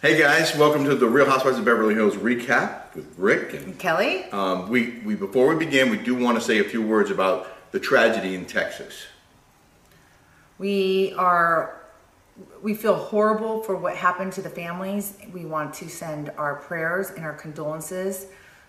Hey guys, welcome to the Real Housewives of Beverly Hills recap with Rick and Kelly. Um, we, we before we begin, we do want to say a few words about the tragedy in Texas. We are we feel horrible for what happened to the families. We want to send our prayers and our condolences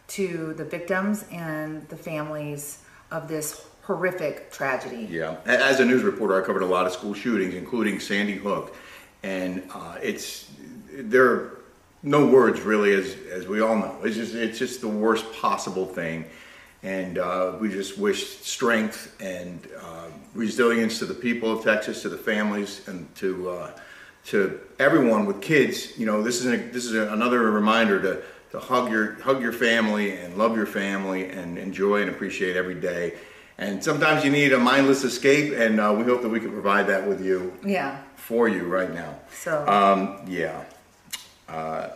to the victims and the families of this horrific tragedy. Yeah, as a news reporter, I covered a lot of school shootings, including Sandy Hook, and uh, it's there are no words really, as as we all know. It's just it's just the worst possible thing, and uh, we just wish strength and uh, resilience to the people of Texas, to the families, and to uh, to everyone with kids. You know, this is this is a, another reminder to to hug your hug your family and love your family and enjoy and appreciate every day. And sometimes you need a mindless escape, and uh, we hope that we can provide that with you. Yeah. For you right now. So. Um, yeah. Uh,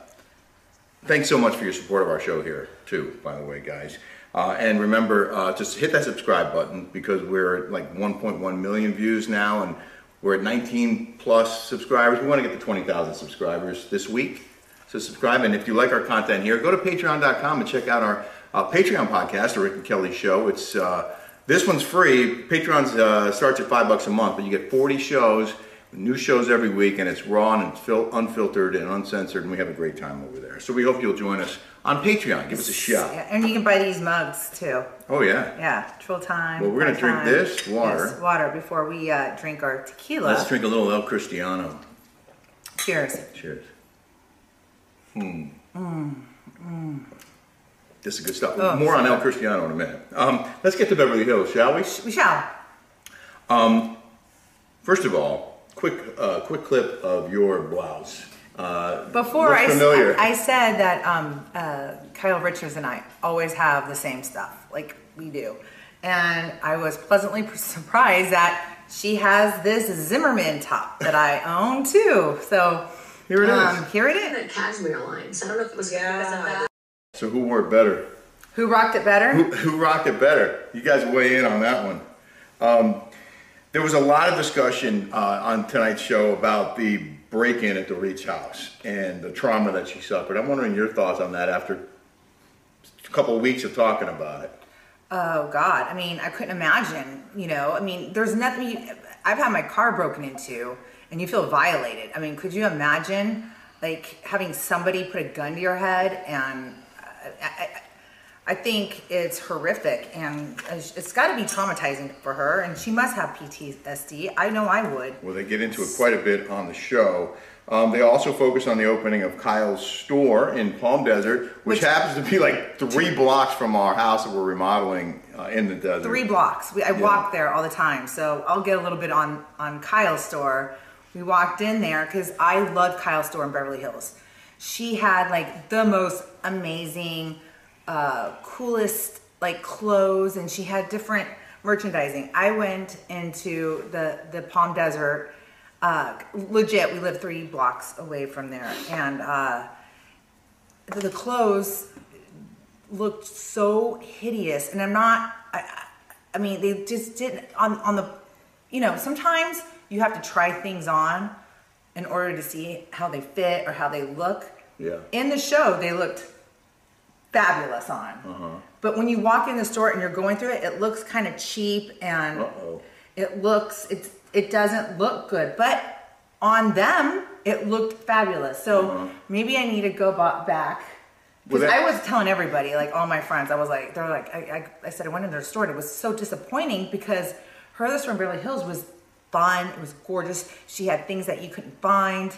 thanks so much for your support of our show here, too, by the way, guys. Uh, and remember, uh, just hit that subscribe button because we're at like 1.1 million views now and we're at 19 plus subscribers. We want to get to 20,000 subscribers this week. So subscribe. And if you like our content here, go to patreon.com and check out our uh, Patreon podcast, the Rick and Kelly Show. It's uh, This one's free. Patreon uh, starts at five bucks a month, but you get 40 shows new shows every week, and it's raw and fil- unfiltered and uncensored, and we have a great time over there. So we hope you'll join us on Patreon. Give us a shot. Yeah, and you can buy these mugs too. Oh yeah. Yeah, Trill time. Well, we're gonna drink time. this water. Yes, water before we uh, drink our tequila. Let's drink a little El Cristiano. Cheers. Cheers. Hmm. Mmm. Mmm. This is good stuff. Oh, More on El Cristiano in a minute. Um, let's get to Beverly Hills, shall we? We shall. Um, first of all, quick uh, quick clip of your blouse. Uh, Before I, I, I, said that um, uh, Kyle Richards and I always have the same stuff, like we do, and I was pleasantly surprised that she has this Zimmermann top that I own too. So here it um, is. Here it is. The cashmere lines. I don't know if it was yeah. So who wore it better? Who rocked it better? Who, who rocked it better? You guys weigh in on that one. Um, there was a lot of discussion uh, on tonight's show about the break-in at the Reed's house and the trauma that she suffered. I'm wondering your thoughts on that after a couple of weeks of talking about it. Oh God! I mean, I couldn't imagine. You know, I mean, there's nothing. I've had my car broken into, and you feel violated. I mean, could you imagine like having somebody put a gun to your head and uh, I, I think it's horrific and it's got to be traumatizing for her, and she must have PTSD. I know I would. Well, they get into it quite a bit on the show. Um, they also focus on the opening of Kyle's store in Palm Desert, which, which happens to be like three blocks from our house that we're remodeling uh, in the desert. Three blocks. We, I yeah. walk there all the time, so I'll get a little bit on on Kyle's store. We walked in there because I love Kyle's store in Beverly Hills. She had like the most amazing uh, coolest like clothes and she had different merchandising. I went into the the Palm Desert. Uh, legit, we live three blocks away from there, and uh, the, the clothes looked so hideous. And I'm not. I, I mean, they just didn't on on the. You know, sometimes you have to try things on in order to see how they fit or how they look. Yeah. In the show, they looked fabulous on. Uh-huh. But when you walk in the store and you're going through it, it looks kind of cheap and Uh-oh. it looks it's it doesn't look good. But on them, it looked fabulous. So uh-huh. maybe I need to go back. Because I was telling everybody, like all my friends, I was like, they're like, I, I, I said I went in their store. And it was so disappointing because her store in Beverly Hills was fun. It was gorgeous. She had things that you couldn't find.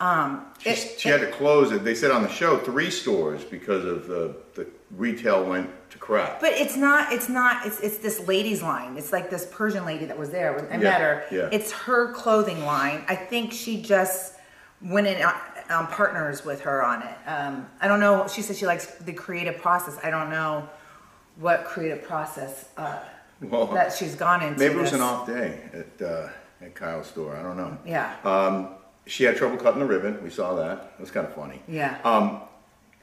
Um, she, it, she had to close it. They said on the show three stores because of the the retail went to crap. But it's not. It's not. It's it's this lady's line. It's like this Persian lady that was there. I yeah, met her. Yeah. It's her clothing line. I think she just went in. Uh, um, partners with her on it. Um, I don't know. She said she likes the creative process. I don't know what creative process uh, Well, that she's gone into. Maybe it was this. an off day at, uh, at Kyle's store. I don't know. Yeah. Um, she had trouble cutting the ribbon. We saw that. It was kind of funny. Yeah. Um,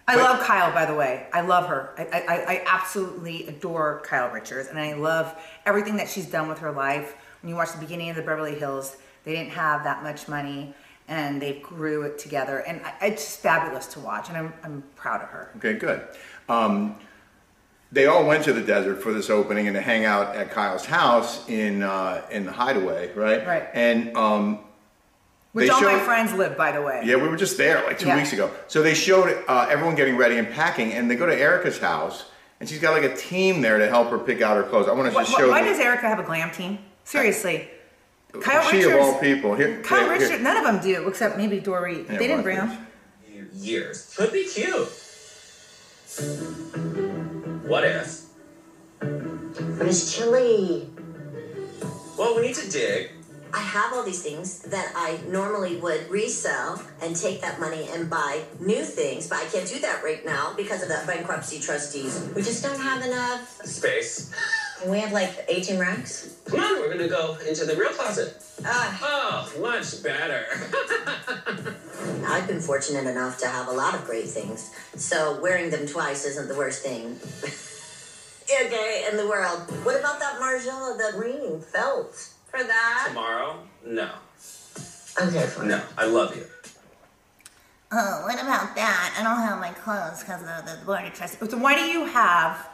I but- love Kyle, by the way. I love her. I, I, I- absolutely adore Kyle Richards, and I love everything that she's done with her life. When you watch the beginning of the Beverly Hills, they didn't have that much money, and they grew it together, and I, it's just fabulous to watch, and I'm, I'm proud of her. Okay, good. Um, they all went to the desert for this opening and to hang out at Kyle's house in uh, in the Hideaway, right? Right. And um, Which They all my friends live, by the way. yeah, we were just there like two Yeah. weeks ago. So they showed uh, everyone getting ready and packing, and they go to Erika's house, and she's got like a team there to help her pick out her clothes. I want to Why, just show. why the- does Erika have a glam team? Seriously. Kyle she Richards. of all people. Here, Kyle here- Richards, here. none of them do, except maybe Dory. Yeah, they didn't watch bring them. years. Could be cute. What if? But it's chilly. Well, we need to dig. I have all these things that I normally would resell and take that money and buy new things, but I can't do that right now because of the bankruptcy trustees. We just don't have enough. Space. We have like 18 racks? Come on, we're gonna go into the real closet. Ah, Oh, much better. I've been fortunate enough to have a lot of great things, so wearing them twice isn't the worst thing. okay, in the world. What about that Margiela, that ring felt for that? Tomorrow? No. Okay, fine. No, I love you. Oh, what about that? I don't have my clothes because of the board of trustees. So why do you have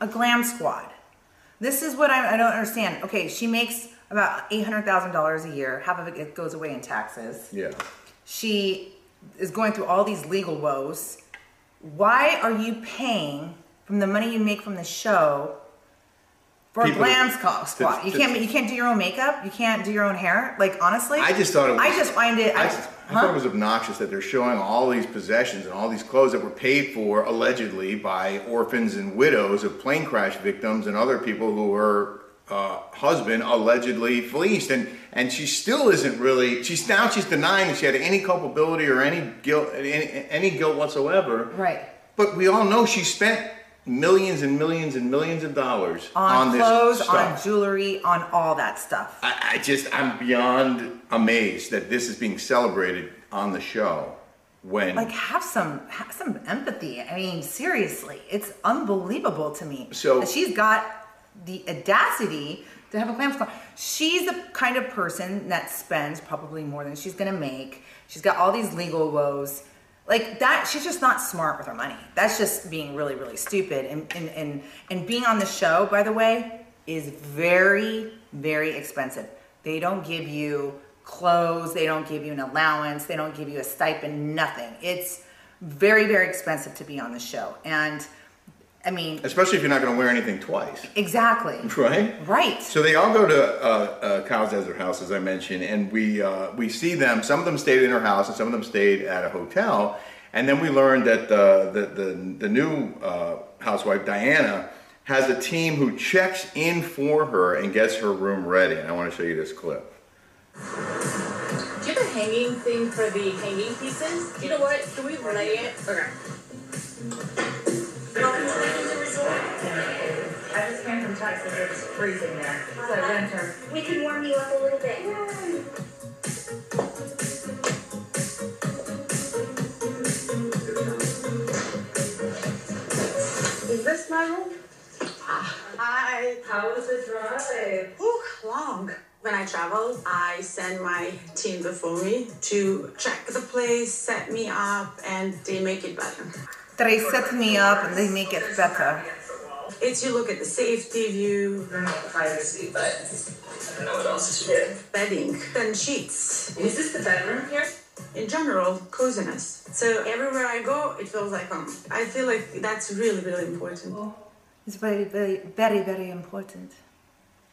a glam squad? This is what I, I don't understand. Okay, she makes about eight hundred thousand dollars a year. Half of it it goes away in taxes. Yeah. She is going through all these legal woes. Why are you paying from the money you make from the show for People a glam to- squad? squad? You to- can't you can't do your own makeup. You can't do your own hair. Like honestly, I just thought it was. I just find it. I, I huh? thought it was obnoxious that they're showing all these possessions and all these clothes that were paid for allegedly by orphans and widows of plane crash victims and other people who were uh, husband allegedly fleeced, and and she still isn't really. She's now she's denying that she had any culpability or any guilt, any, any guilt whatsoever. Right. But we all know she spent millions and millions and millions of dollars on, on, this clothes, on jewelry, on all that stuff. I, I just I'm beyond amazed that this is being celebrated on the show when like have some have some empathy. I mean, seriously, it's unbelievable to me So- she's got the audacity to have a glam squad. She's the kind of person that spends probably more than she's gonna make. She's got all these legal woes. Like that, she's just not smart with her money. That's just being really, really stupid. And and and, and being on the show, by the way, is very, very expensive. They don't give you clothes, they don't give you an allowance, they don't give you a stipend, nothing. It's very, very expensive to be on the show. And I mean, especially if you're not going to wear anything twice, exactly. right? Right. So they all go to uh, uh, Kyle's Desert House, as I mentioned, and we uh, we see them. Some of them stayed in her house, and some of them stayed at a hotel. And then we learned that the the the, the new uh, housewife Diana has a team who checks in for her and gets her room ready. And I want to show you this clip. Do you have a hanging thing for the hanging pieces? You know what? Can we lay it? Okay. Just came from Texas. It's freezing there. It's like winter. We can warm you up a little bit. Is this my room? Hi. How was the drive? Ooh, long. When I travel, I send my team before me to check the place, set me up, and they make it better. They set me up and they make it better. It's you look at the safety view, not Privacy, but I don't know what else to do. bedding, then sheets. Is this the bedroom here? In general, coziness. So everywhere I go, it feels like home. I feel like that's really, really important. It's very, very, very, very important.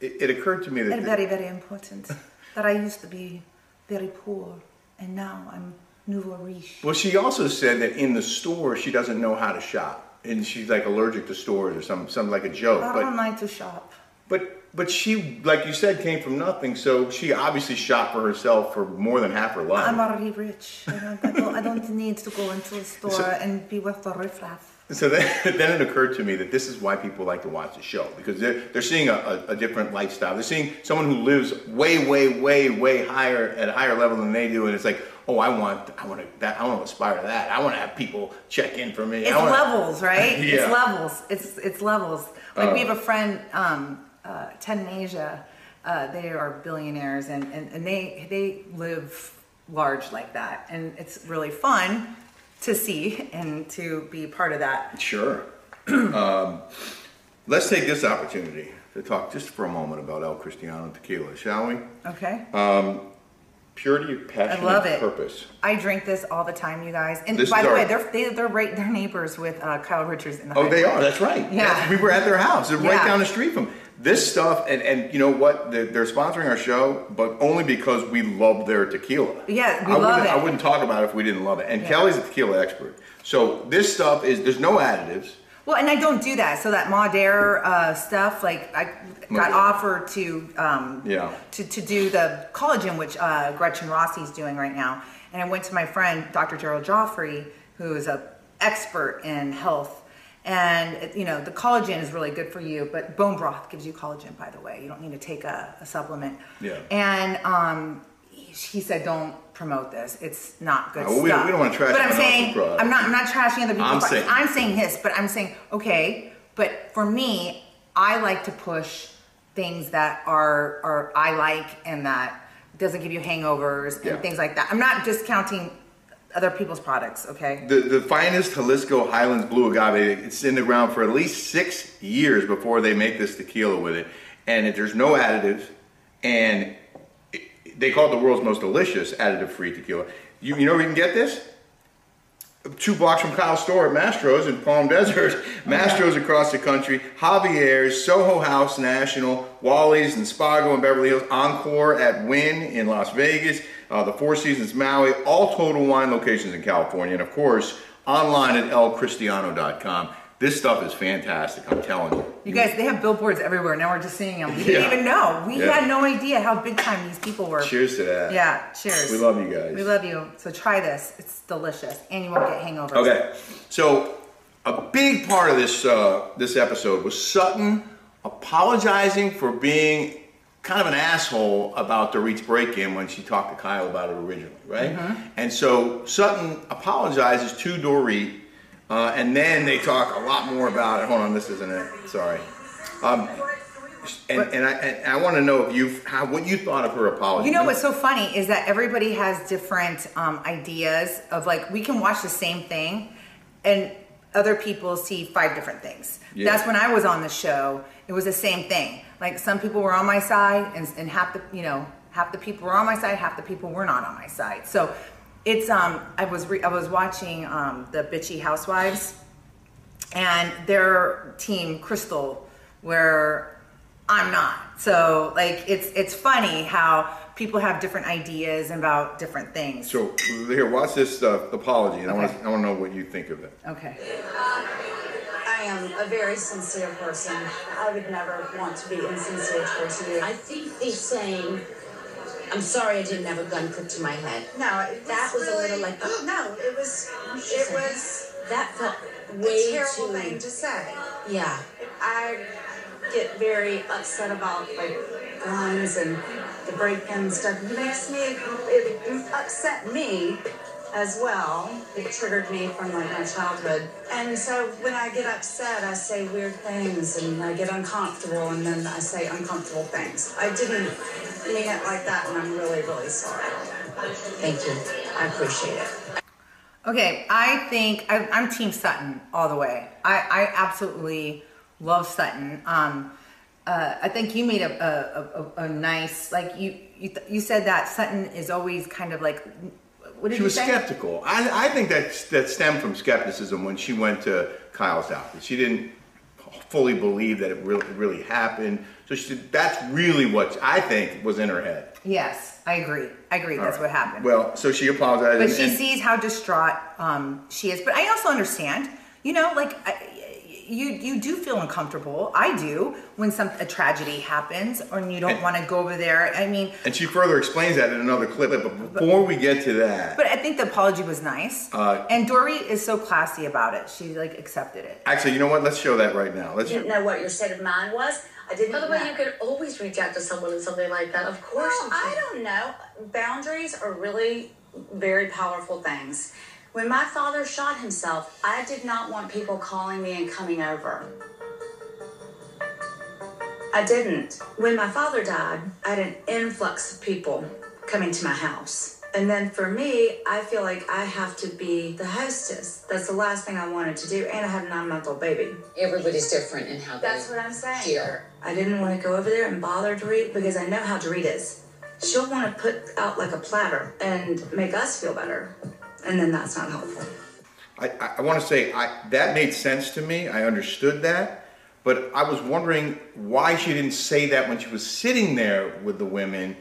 It, it occurred to me that Very, very, very important. that I used to be very poor and now I'm nouveau riche. Well, she also said that in the store she doesn't know how to shop, and she's like allergic to stores or some some like a joke. I But don't like to shop. but but she, like you said, came from nothing. So she obviously shot for herself for more than half her life. I'm already rich. I don't, I don't, I don't need to go into a store So- and be with the riffraff. So then, then it occurred to me that this is why people like to watch the show because they're, they're seeing a, a, a different lifestyle. They're seeing someone who lives way, way, way, way higher at a higher level than they do, and it's like, oh, I want, I want to, that, I want to aspire to that. I want to have people check in for me. It's wanna- levels, right? Yeah. It's levels. It's it's levels. Like we Oh. have a friend, um, uh, Ted and Asia. Uh, they are billionaires, and, and, and they they live large like that, and it's really fun to see and to be part of that. Sure. um, let's take this opportunity to talk just for a moment about El Cristiano Tequila, shall we? Okay. Purity, passion, I love and it. purpose. I drink this all the time, you guys. And This by is the our- way, they're they, they're right. They're neighbors with uh, Kyle Richards in the. Oh, High they Point. are. That's right. Yeah. That's- we were at their house. They're right Yeah. down the street from this stuff. And and you know what? They're, they're sponsoring our show, but only because we love their tequila. Yeah, we I love wouldn't, it. I wouldn't talk about it if we didn't love it. And. Kelly's a tequila expert. So this stuff is there's no additives. Well, and I don't do that. So that Madeira uh, stuff, like I got offered to um, Yeah. to, to do the collagen, which uh, Gretchen Rossi's doing right now. And I went to my friend, Dr. Gerald Joffrey, who is a expert in health. And you know the collagen is really good for you, but bone broth gives you collagen. By the way, you don't need to take a, a supplement. Yeah. And um, he said, "Don't promote this. It's not good we- stuff." we don't wanna trash But I'm else's saying, product. I'm not. I'm not trashing other people's I'm products. saying- I'm saying his, but I'm saying okay. But for me, I like to push things that are are I like and that doesn't give you hangovers and Yeah. things like that. I'm not discounting other people's products. Okay. The the finest Jalisco Highlands Blue Agave. It's in the ground for at least six years before they make this tequila with it, and it, there's no additives, and they call it the world's most delicious additive-free tequila. You you know where you can get this? Two blocks from Kyle's store at Mastro's in Palm Desert. Mastro's across the country, Javier's, Soho House National, Wally's and Spago in Beverly Hills, Encore at Wynn in Las Vegas, uh, the Four Seasons Maui, all Total Wine locations in California, and of course, online at elcristiano.com. This stuff is fantastic, I'm telling you. You guys, they have billboards everywhere. Now we're just seeing them. We Yeah. didn't even know. We Yeah. had no idea how big time these people were. Cheers to that. Yeah, cheers. We love you guys. We love you. So try this. It's delicious, and you won't get hangovers. Okay, so a big part of this uh, this episode was Sutton apologizing for being kind of an asshole about the Reach break-in when she talked to Kyle about it originally, right? And so Sutton apologizes to Dorit, uh, and then they talk a lot more about it. Hold on, this isn't it. Sorry. Um, and, and I, and I want to know if you how what you thought of her apology. You know what's so funny is that everybody has different um, ideas of like we can watch the same thing, and other people see five different things. Yeah. That's when I was on the show. It was the same thing. Like some people were on my side, and, and half the you know half the people were on my side, half the people were not on my side. So it's um I was re- I was watching um, the bitchy housewives and their team Crystal where I'm not. So like it's it's funny how people have different ideas about different things. So here, watch this uh, apology, and I want to I want to know what you think of it. Okay. I am a very sincere person. I would never want to be insincere towards you. I think he's saying, I'm sorry I didn't have a gun put to my head. no, it was That was a little like- oh, no, it was it was That felt way a terrible too. thing to say. Yeah. I get very upset about like guns and the break-in stuff. It makes me it upset me as well. It triggered me from like my childhood. And so when I get upset, I say weird things and I get uncomfortable and then I say uncomfortable things. I didn't mean it like that and I'm really, really sorry. Thank you. I appreciate it. Okay, I think I, I'm Team Sutton all the way. I, I absolutely love Sutton. Um, uh, I think you made a, a, a, a nice like you you, th- you said that Sutton is always kind of like what did She you was say? skeptical. I, I think that that stemmed from skepticism when she went to Kyle's house. She didn't fully believe that it really really happened. So she, said that's really what I think was in her head. Yes, I agree. I agree. That's All what happened. Well, so she apologized. But and- she and- sees how distraught um, she is. But I also understand, you know, like I, you you do feel uncomfortable. I do when some a tragedy happens, or you don't want to go over there. I mean, And she further explains that in another clip. But before we get to that, but I think the apology was nice, Uh, and Dory is so classy about it. She like accepted it. actually, you know what? Let's show that right now. Let's. You didn't know what your state of mind was. I didn't By the way, know. you could always reach out to someone in something like that. Of course, Well, you I don't know. Boundaries are really very powerful things. When my father shot himself, I did not want people calling me and coming over. I didn't. When my father died, I had an influx of people coming to my house. And then for me, I feel like I have to be the hostess. That's the last thing I wanted to do. And I have a nine month old baby. Everybody's different in how That's they what I'm saying. I didn't want to go over there and bother Dorit because I know how Dorit is. She'll want to put out like a platter and make us feel better. And then that's not helpful. I, I, I want to say I, that made sense to me. I understood that, but I was wondering why she didn't say that when she was sitting there with the women,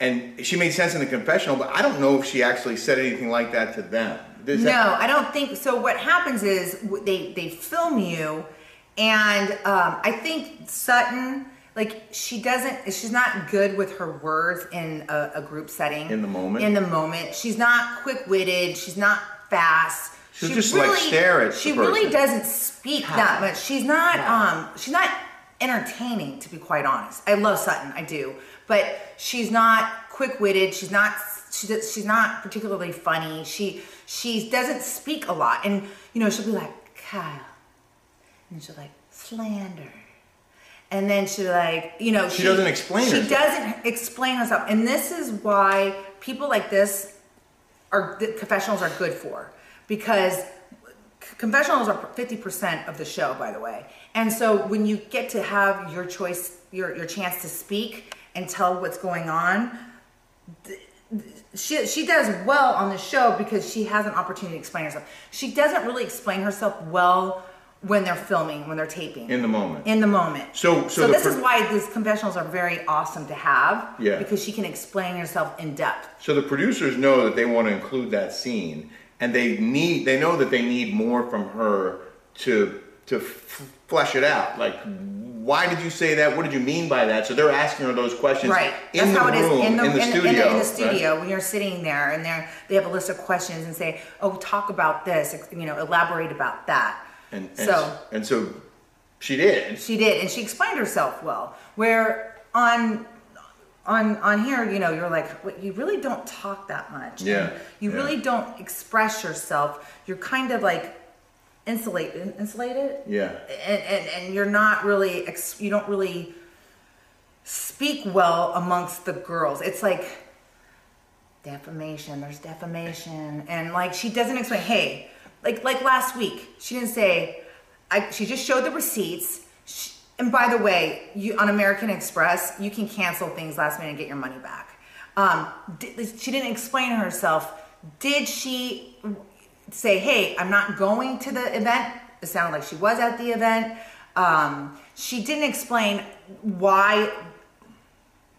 and she made sense in the confessional. But I don't know if she actually said anything like that to them. Does no, that- I don't think so. What happens is they they film you, and um, I think Sutton like she doesn't she's not good with her words in a, a group setting. In the moment? in the moment. She's not quick-witted. She's not fast. She'll just, like, stare at the she really doesn't speak that much. She's not um she's not entertaining to be quite honest. I love sutton i do. But she's not quick-witted. She's not she, she's not particularly funny. She she doesn't speak a lot. And you know she'll be like kyle. And she'll like slander and then she like you know She doesn't explain she herself. doesn't explain herself. And this is why people like this are the confessionals are good for. Because confessionals are 50% of the show by the way. And so when you get to have your choice your your chance to speak and tell what's going on she, she does well on the show because she has an opportunity to explain herself. She doesn't really explain herself well when they're filming when they're taping in the moment. in the moment. So- so the this pro- is why these confessionals are very awesome to have. Yeah. Because she can explain herself in depth. So the producers know that they want to include that scene, and they need they know that they need more from her to to f- flesh it out. Like, why did you say that? What did you mean by that? So they're asking her those questions Right. in That's the how it is in the, in the in, studio. in the, in the right? studio when you're sitting there and they're they have a list of questions and say, "Oh, talk about this." You know, elaborate about that. And, and so and so she did. she did, and she explained herself well. Where on on on here, you know, you're like, "Wait, you really don't talk that much. Yeah, And you yeah. really don't express yourself. You're kind of like insulated, insulated. Yeah. and, and, and you're not really ex- you don't really speak well amongst the girls it's like defamation there's defamation and like she doesn't explain hey like like last week she didn't say I, she just showed the receipts She- and by the way you on american express you can cancel things last minute and get your money back um, she didn't explain herself did she say, "Hey, I'm not going to the event." It sounded like she was at the event. Um, she didn't explain why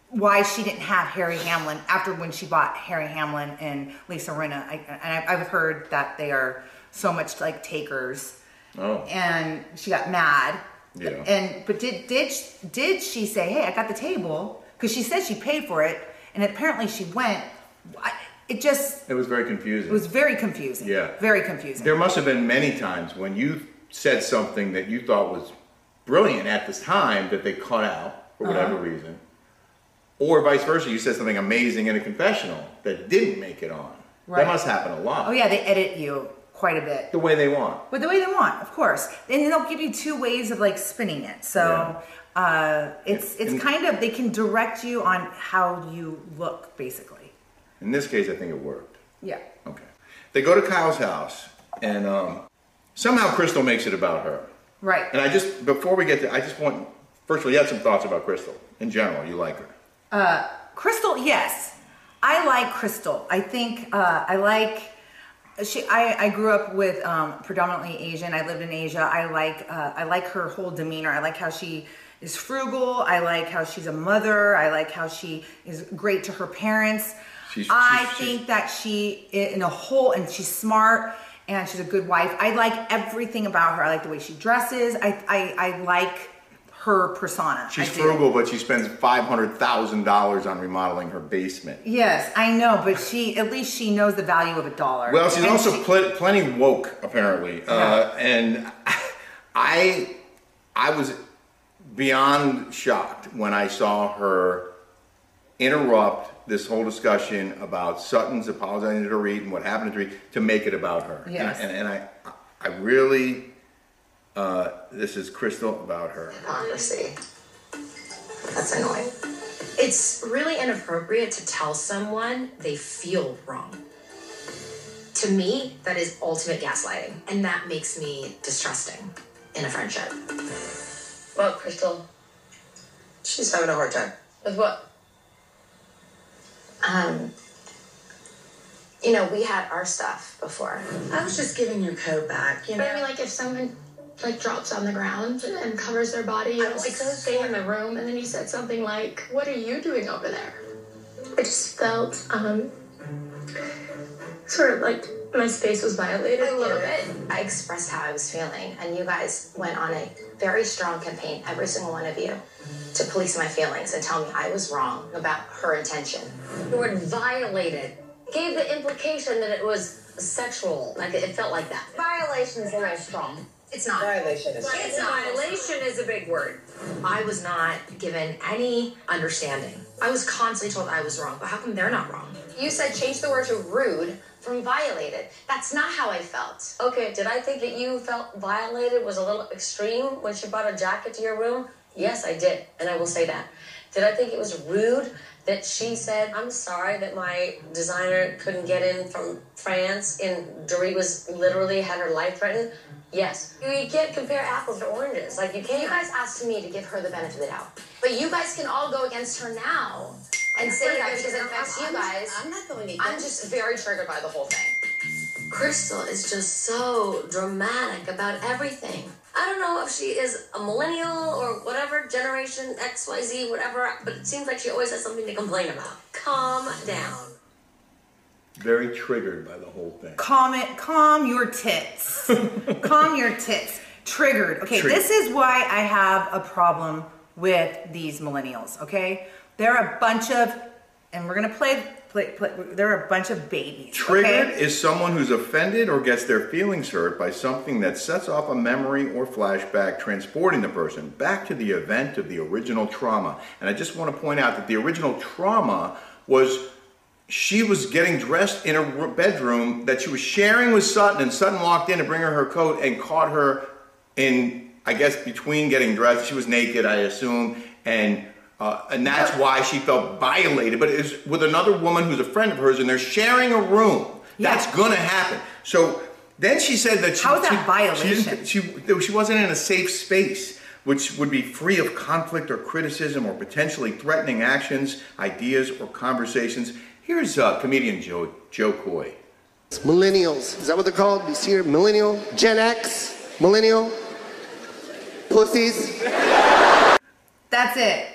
why she didn't have Harry Hamlin after when she bought Harry Hamlin and Lisa Rinna. I, and I've heard that they are so much like takers, Oh, and she got mad. Yeah. And but did did did she say, "Hey, I got the table"? Because she said she paid for it, and apparently she went. It just it was very confusing. it was very confusing. Yeah. Very confusing. There must have been many times when you said something that you thought was brilliant at this time that they cut out for whatever Uh-huh. reason. Or vice versa, you said something amazing in a confessional that didn't make it on. Right. That must happen a lot. oh yeah, they edit you quite a bit. The way they want. But the way they want, of course. And they'll give you two ways of like spinning it. So uh, it's it's And- kind of they can direct you on how you look, basically. In this case, I think it worked. Yeah. Okay. They go to Kyle's house, and um, somehow Crystal makes it about her. Right. And I just, before we get to, I just want, first of all, you had some thoughts about Crystal. In general, you like her. Uh, Crystal, yes, I like Crystal. I think uh, I like. She, I, I grew up with um, predominantly Asian. I lived in Asia. I like, uh, I like her whole demeanor. I like how she is frugal. I like how she's a mother. I like how she is great to her parents. She's- I she's- think that she, in a whole, and she's smart, and she's a good wife. I like everything about her. I like the way she dresses. I I, I like her persona. She's frugal, but she spends five hundred thousand dollars on remodeling her basement. Yes, I know, but she at least she knows the value of a dollar. Well, she's And also she- pl- plenty woke, apparently, uh, and I, I was beyond shocked when I saw her interrupt this whole discussion about Sutton's apologizing to Dorit and what happened to Dorit to make it about her. Yes. And, and, and I, I really, uh, this is Crystal about her. Hypocrisy. That's annoying. It's really inappropriate to tell someone they feel wrong. To me, that is ultimate gaslighting, and that makes me distrusting in a friendship. What, Crystal? She's having a hard time. With what? Um, you know, we had our stuff before. I was just giving your coat back, you know. But I mean, like if someone like drops on the ground and covers their body, you I know, was like so stay in the room, and then you said something like, "What are you doing over there?" I just felt um sort of like my space was violated a little bit. I expressed how I was feeling, and you guys went on a very strong campaign, every single one of you, to police my feelings and tell me I was wrong about her intention. The word violated gave the implication that it was sexual. Like it felt like that. Violation is a little strong. It's not. Violation is. It's violation is a big word. I was not given any understanding. I was constantly told I was wrong, but how come they're not wrong? You said change the word to rude from violated. That's not how I felt. Okay, did I think that you felt violated was a little extreme when she brought a jacket to your room? Yes, I did, and I will say that. Did I think it was rude that she said, I'm sorry that my designer couldn't get in from France and Dorit was literally had her life threatened? Yes. You you can't compare apples to oranges. Like you can't. You guys asked me to give her the benefit of the doubt. But you guys can all go against her now and say that because it affects you guys. I'm not going I'm just very triggered by the whole thing. Crystal is just so dramatic about everything. I don't know if she is a millennial or whatever, generation XYZ, whatever, but it seems like she always has something to complain about. Calm down. Very triggered by the whole thing. calm it, calm your tits, calm your tits. Triggered. Okay, Triggered. this is why I have a problem with these millennials. Okay, they're a bunch of, and we're gonna play. Play, play, they're a bunch of babies. Triggered okay? is someone who's offended or gets their feelings hurt by something that sets off a memory or flashback, transporting the person back to the event of the original trauma. And I just want to point out that the original trauma was she was getting dressed in a bedroom that she was sharing with Sutton, and Sutton walked in to bring her her coat and caught her in, I guess, between getting dressed. She was naked, I assume, and uh, and that's why she felt violated. But it's with another woman who's a friend of hers, and they're sharing a room. That's gonna happen. So then she said that she, How is that she- violation? She, she she wasn't in a safe space, which would be free of conflict or criticism or potentially threatening actions, ideas, or conversations. Here's uh, comedian Joe Jo Koy. Millennials. Is that what they're called? You see here? Millennial? Gen X? Millennial? Pussies? That's it.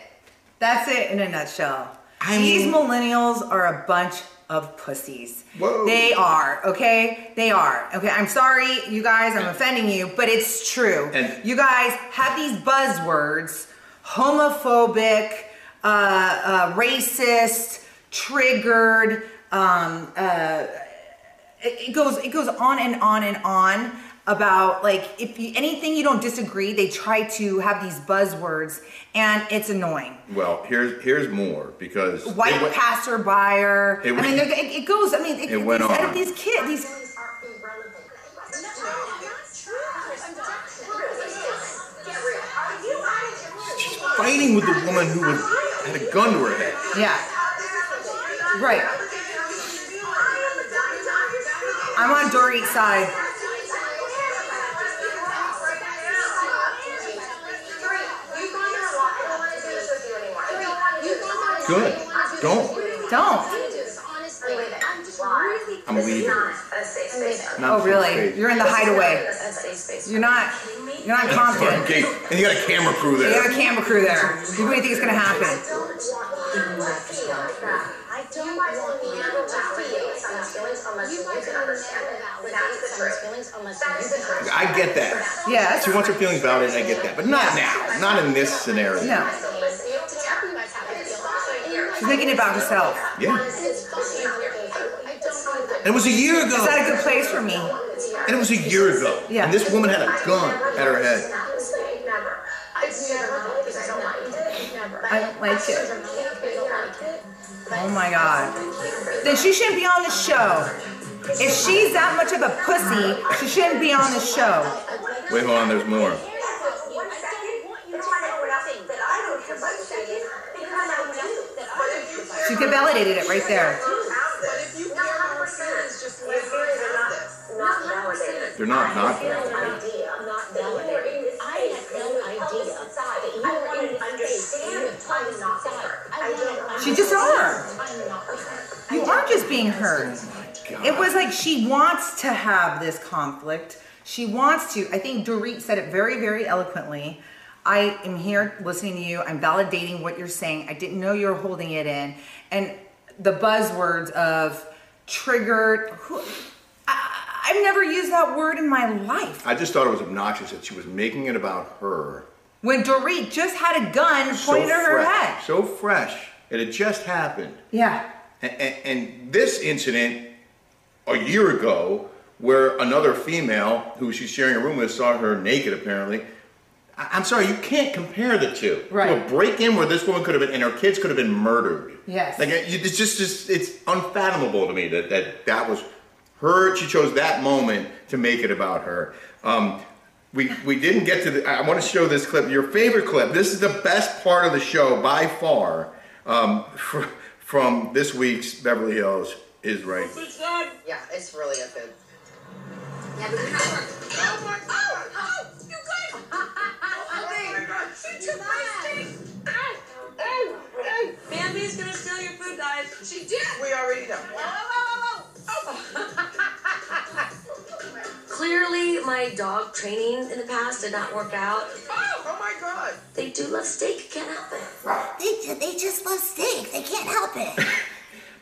That's it in a nutshell. I These mean- millennials are a bunch of pussies. Whoa. They are, okay? They are. Okay, I'm sorry, you guys, I'm offending you, but it's true. And- you guys have these buzzwords homophobic, uh, uh, racist, triggered, um, uh, it, it goes it goes on and on and on about like if you, anything you don't disagree they try to have these buzzwords and it's annoying. Well, here's here's more because white it went- passerby i It mean it, it goes i mean it, It went these, on. these kids these she's fighting with the woman who was had a gun to her head. yeah. Right. I'm on dorit's side Good. Don't. don't I'm leaving. Not oh really space. you're in the hideaway you're not you're not confident and you got a camera crew there. you have there. a camera crew there what do you think is going to happen I don't want you to feel feelings on feelings unless you can understand it. someone's feelings unless. I get that. Yes. She wants her feelings validated. I get that, but not now. Not in this scenario. No. She's making it about herself. Yeah. And it was a year ago. Is that a good place for me? And it was a year ago. Yeah. And this woman had a gun at her head. I don't like it. Oh my god. Then she shouldn't be on the show. If she's that much of a pussy, she shouldn't be on the show. Wait, hold on. There's more. She could validated it right there. They're not not there. She just are. You are just being heard. It was like she wants to have this conflict. She wants to. I think Dorit said it very, very eloquently. I am here listening to you. I'm validating what you're saying. I didn't know you were holding it in. And the buzzwords of triggered. Who, I, I've never used that word in my life. I just thought it was obnoxious that she was making it about her. When Dorit just had a gun pointed at her fresh, head. So fresh. It had just happened. Yeah. And, and, and this incident a year ago, where another female who she's sharing a room with saw her naked apparently. I- I'm sorry, you can't compare the two. Right. To a break in where this woman could have been, and her kids could have been murdered. Yes. Like it's just, just it's unfathomable to me that that that was her. She chose that moment to make it about her. Um, we we didn't get to the. I want to show this clip. Your favorite clip. This is the best part of the show by far. Um, fr- from this week's Beverly Hills is right. Yeah, it's really a good. Yeah, She took my steak! Bambi's gonna steal your food, guys. She did! We already know. Oh, oh, oh, Clearly, my dog training in the past did not work out. Oh, oh my god! They do love steak, can't help it. They, they just love steak. They can't help it.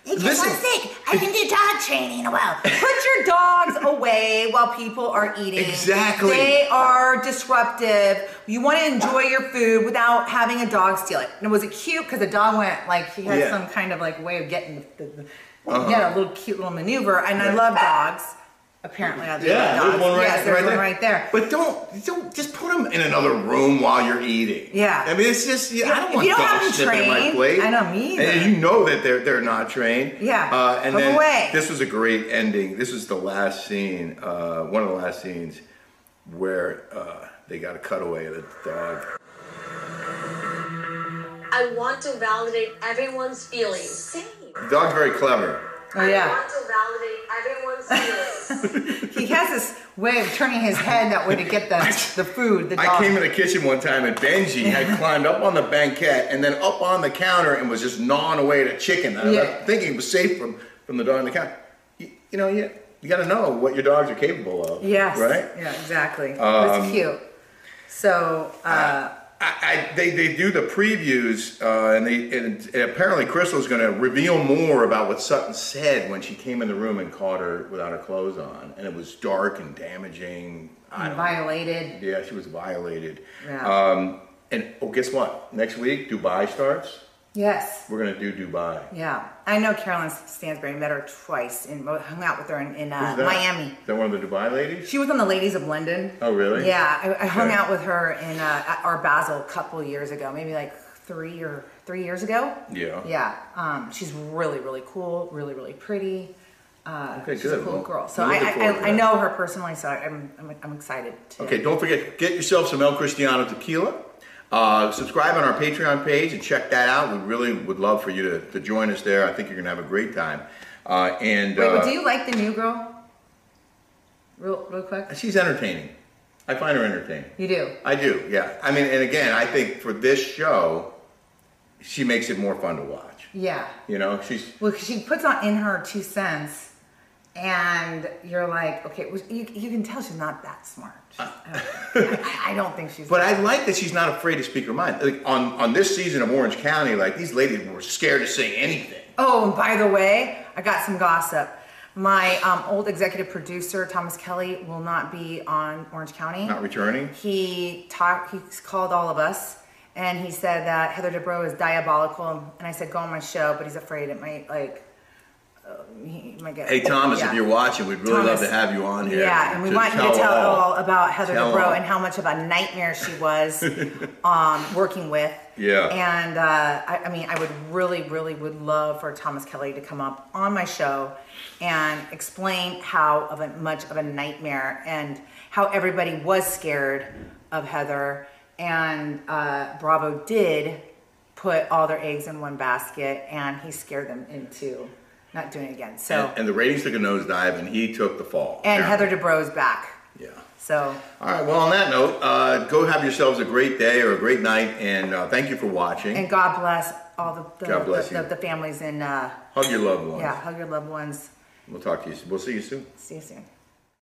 Listen. steak. I can do dog training well. Put your dogs away while people are eating. Exactly. They are disruptive. You want to enjoy your food without having a dog steal it. And was it cute? Because the dog went like he had Yeah. some kind of like way of getting the, the, Uh-huh. had a little cute little maneuver. And I love dogs. Apparently, I do Yeah, love there's dogs. one right, yes, there's right one there. right there. But don't don't just put them in another room while you're eating. Yeah. I mean, it's just yeah, I don't If want you don't have dogs them sniffing at my plate. I know, me either. And you know that they're they're not trained. Yeah. Uh, and Put 'em then away. this was a great ending. This was the last scene, uh, one of the last scenes where uh, they got a cutaway of the dog. I want to validate everyone's feelings. The dog's very clever. Oh I yeah. want to validate everyone's feelings. He has this way of turning his head that way to get the the food. The dog. I came in the kitchen one time and Benji had climbed up on the banquette and then up on the counter and was just gnawing away at a chicken. I Yeah. was thinking it was safe from, from the dog on the counter. You, you know, you, you got to know what your dogs are capable of. Yes. Right? Yeah, exactly. Um, it's cute. So, uh, I, I, they, they do the previews, uh, and they and, and apparently Crystal's going to reveal more about what Sutton said when she came in the room and caught her without her clothes on, and it was dark and damaging. Don't- violated. Yeah, she was violated. Yeah. Um, and oh, guess what? Next week, Dubai starts. Yes. We're gonna do Dubai. Yeah. I know Carolyn Stanbury met her twice and hung out with her in, in uh? Miami. Is that one of the Dubai ladies? She was on the Ladies of London. Oh, really? Yeah, I, I hung Okay. out with her in uh, Art Basel a couple years ago, maybe like three or three years ago. Yeah. Yeah, um, she's really, really cool, really, really pretty. Uh, Okay, she's a cool Well, girl. So I, I, to I, know her personally, so I'm, I'm, I'm excited. To, Okay, don't forget, get yourself some El Cristiano tequila. Uh, subscribe on our Patreon page and check that out. We really would love for you to, to join us there. I think you're gonna have a great time. Uh, and Wait, uh, but do you like the new girl? Real, real quick. she's entertaining. I find her entertaining. You do. I do, yeah. I mean, and again, I think for this show, she makes it more fun to watch. Yeah. You know, she's Well, she puts on in her two cents, and you're like, okay, well, you, you can tell she's not that smart. I, I don't think she's. But I like that she's not afraid to speak her mind. Like on on this season of Orange County, like these ladies were scared to say anything. Oh, and by the way, I got some gossip. My um, old executive producer Thomas Kelly will not be on Orange County. Not returning? He talked. He called all of us, and he said that Heather Dubrow is diabolical. And I said, "Go on my show," but he's afraid it might like. He. Hey Thomas, Yeah. if you're watching, we'd really love to have you on here. Yeah, and we want you to tell all about Heather all. and how much of a nightmare she was um, working with. Yeah. And uh, I, I mean, I would really, really would love for Thomas Kelly to come up on my show and explain how of a much of a nightmare and how everybody was scared of Heather. And uh, Bravo did put all their eggs in one basket, and he scared them into not doing it again. So. and, and the ratings took a nosedive, and he took the fall. And apparently. Heather Dubrow's back. Yeah. So All right. Well, on that note, uh, go have yourselves a great day or a great night, and uh, thank you for watching. and God bless all the the, God bless the, you. the, the families in uh, Hug your loved ones. yeah, hug your loved ones. We'll talk to you. We'll see you soon. See you soon.